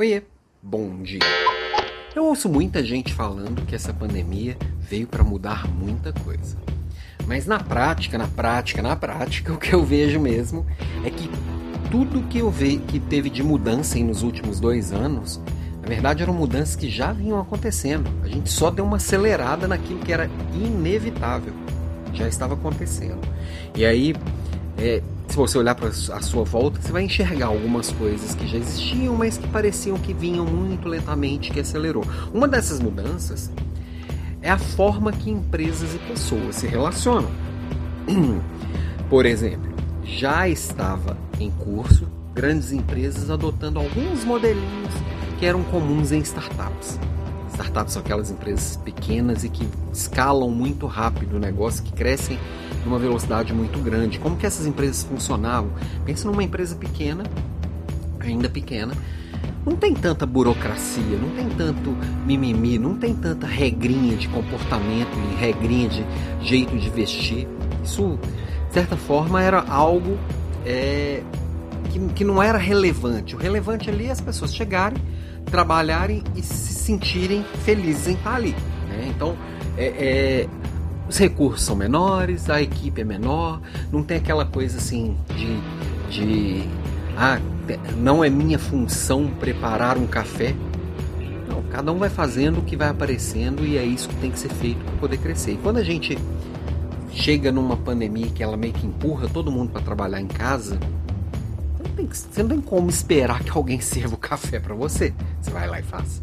Oiê, bom dia. Eu ouço muita gente falando que essa pandemia veio para mudar muita coisa. Mas na prática, na prática, na prática, o que eu vejo mesmo é que tudo que eu vejo que teve de mudança nos últimos dois anos, na verdade eram mudanças que já vinham acontecendo. A gente só deu uma acelerada naquilo que era inevitável, já estava acontecendo. E aí, é, se você olhar para a sua volta, você vai enxergar algumas coisas que já existiam, mas que pareciam que vinham muito lentamente, que acelerou. Uma dessas mudanças é a forma que empresas e pessoas se relacionam. Por exemplo, já estava em curso grandes empresas adotando alguns modelinhos que eram comuns em startups. Startups são aquelas empresas pequenas e que escalam muito rápido o negócio, que crescem numa velocidade muito grande. Como que essas empresas funcionavam? Pensa numa empresa pequena, ainda pequena, não tem tanta burocracia, não tem tanto mimimi, não tem tanta regrinha de comportamento e regrinha de jeito de vestir. Isso, de certa forma, era algo é, que, que não era relevante. O relevante ali é as pessoas chegarem, trabalharem e se sentirem felizes em estar ali. Né? Então, é, é, os recursos são menores, a equipe é menor, não tem aquela coisa assim de, de ah, não é minha função preparar um café. Não, cada um vai fazendo o que vai aparecendo e é isso que tem que ser feito para poder crescer. E quando a gente chega numa pandemia que ela meio que empurra todo mundo para trabalhar em casa, tem, você não tem como esperar que alguém sirva o café para você. Você vai lá e faz.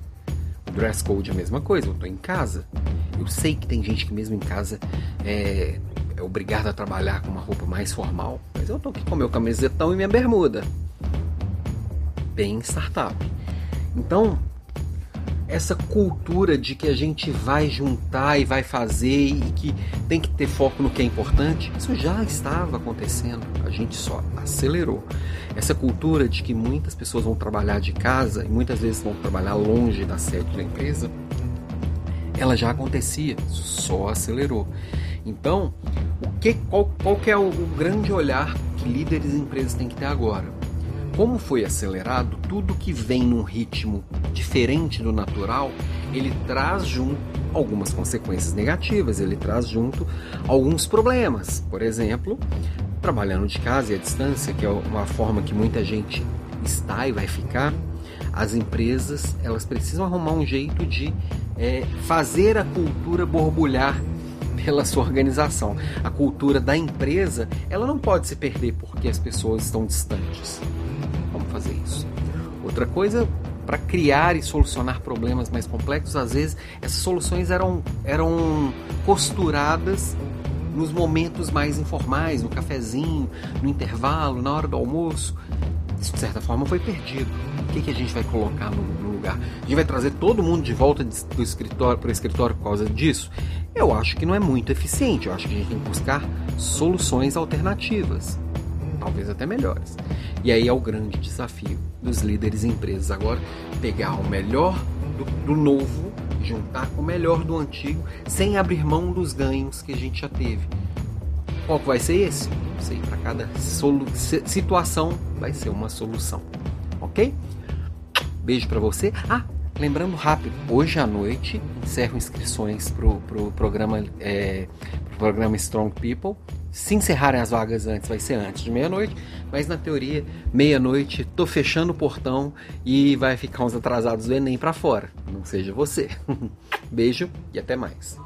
O dress code é a mesma coisa, eu estou em casa. Eu sei que tem gente que mesmo em casa é, é obrigada a trabalhar com uma roupa mais formal, mas eu tô aqui com meu camisetão e minha bermuda. Bem startup. Então, essa cultura de que a gente vai juntar e vai fazer e que tem que ter foco no que é importante, isso já estava acontecendo, a gente só acelerou. Essa cultura de que muitas pessoas vão trabalhar de casa e muitas vezes vão trabalhar longe da sede da empresa, ela já acontecia, só acelerou. Então, o que, qual, qual que é o, o grande olhar que líderes e empresas têm que ter agora? Como foi acelerado, tudo que vem num ritmo diferente do natural, ele traz junto algumas consequências negativas, ele traz junto alguns problemas. Por exemplo, trabalhando de casa e à distância, que é uma forma que muita gente está e vai ficar, as empresas elas precisam arrumar um jeito de é, fazer a cultura borbulhar pela sua organização. A cultura da empresa ela não pode se perder porque as pessoas estão distantes. Outra coisa, para criar e solucionar problemas mais complexos, às vezes essas soluções eram, eram costuradas nos momentos mais informais, no cafezinho, no intervalo, na hora do almoço. Isso, de certa forma, foi perdido. O que, que a gente vai colocar no, no lugar? A gente vai trazer todo mundo de volta do escritório para o escritório por causa disso? Eu acho que não é muito eficiente. Eu acho que a gente tem que buscar soluções alternativas, talvez até melhores. E aí é o grande desafio dos líderes e empresas agora pegar o melhor do, do novo, juntar com o melhor do antigo, sem abrir mão dos ganhos que a gente já teve. Qual vai ser esse? Não sei, para cada situação vai ser uma solução. Ok? Beijo para você. Ah, lembrando rápido, hoje à noite encerro inscrições pro, pro programa, é, pro programa Strong People. Se encerrarem as vagas antes, vai ser antes de meia-noite, mas na teoria, meia-noite, tô fechando o portão e vai ficar uns atrasados do Enem para fora. Não seja você. Beijo e até mais.